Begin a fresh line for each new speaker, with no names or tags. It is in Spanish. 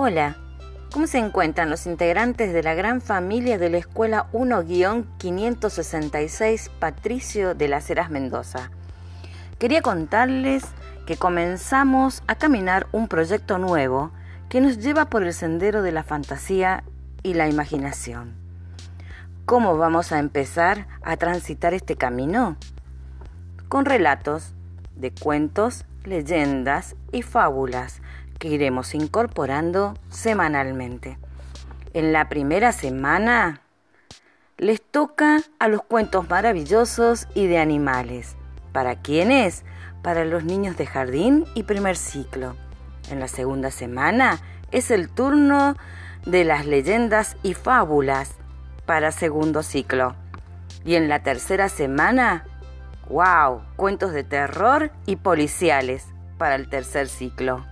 Hola, ¿cómo se encuentran los integrantes de la gran familia de la Escuela 1-566 Patricio de las Heras Mendoza? Quería contarles que comenzamos a caminar un proyecto nuevo que nos lleva por el sendero de la fantasía y la imaginación. ¿Cómo vamos a empezar a transitar este camino? Con relatos de cuentos, leyendas y fábulas que iremos incorporando semanalmente. En la primera semana les toca a los cuentos maravillosos y de animales. ¿Para quiénes? Para los niños de jardín y primer ciclo. En la segunda semana es el turno de las leyendas y fábulas para segundo ciclo. Y en la tercera semana, wow, cuentos de terror y policiales para el tercer ciclo.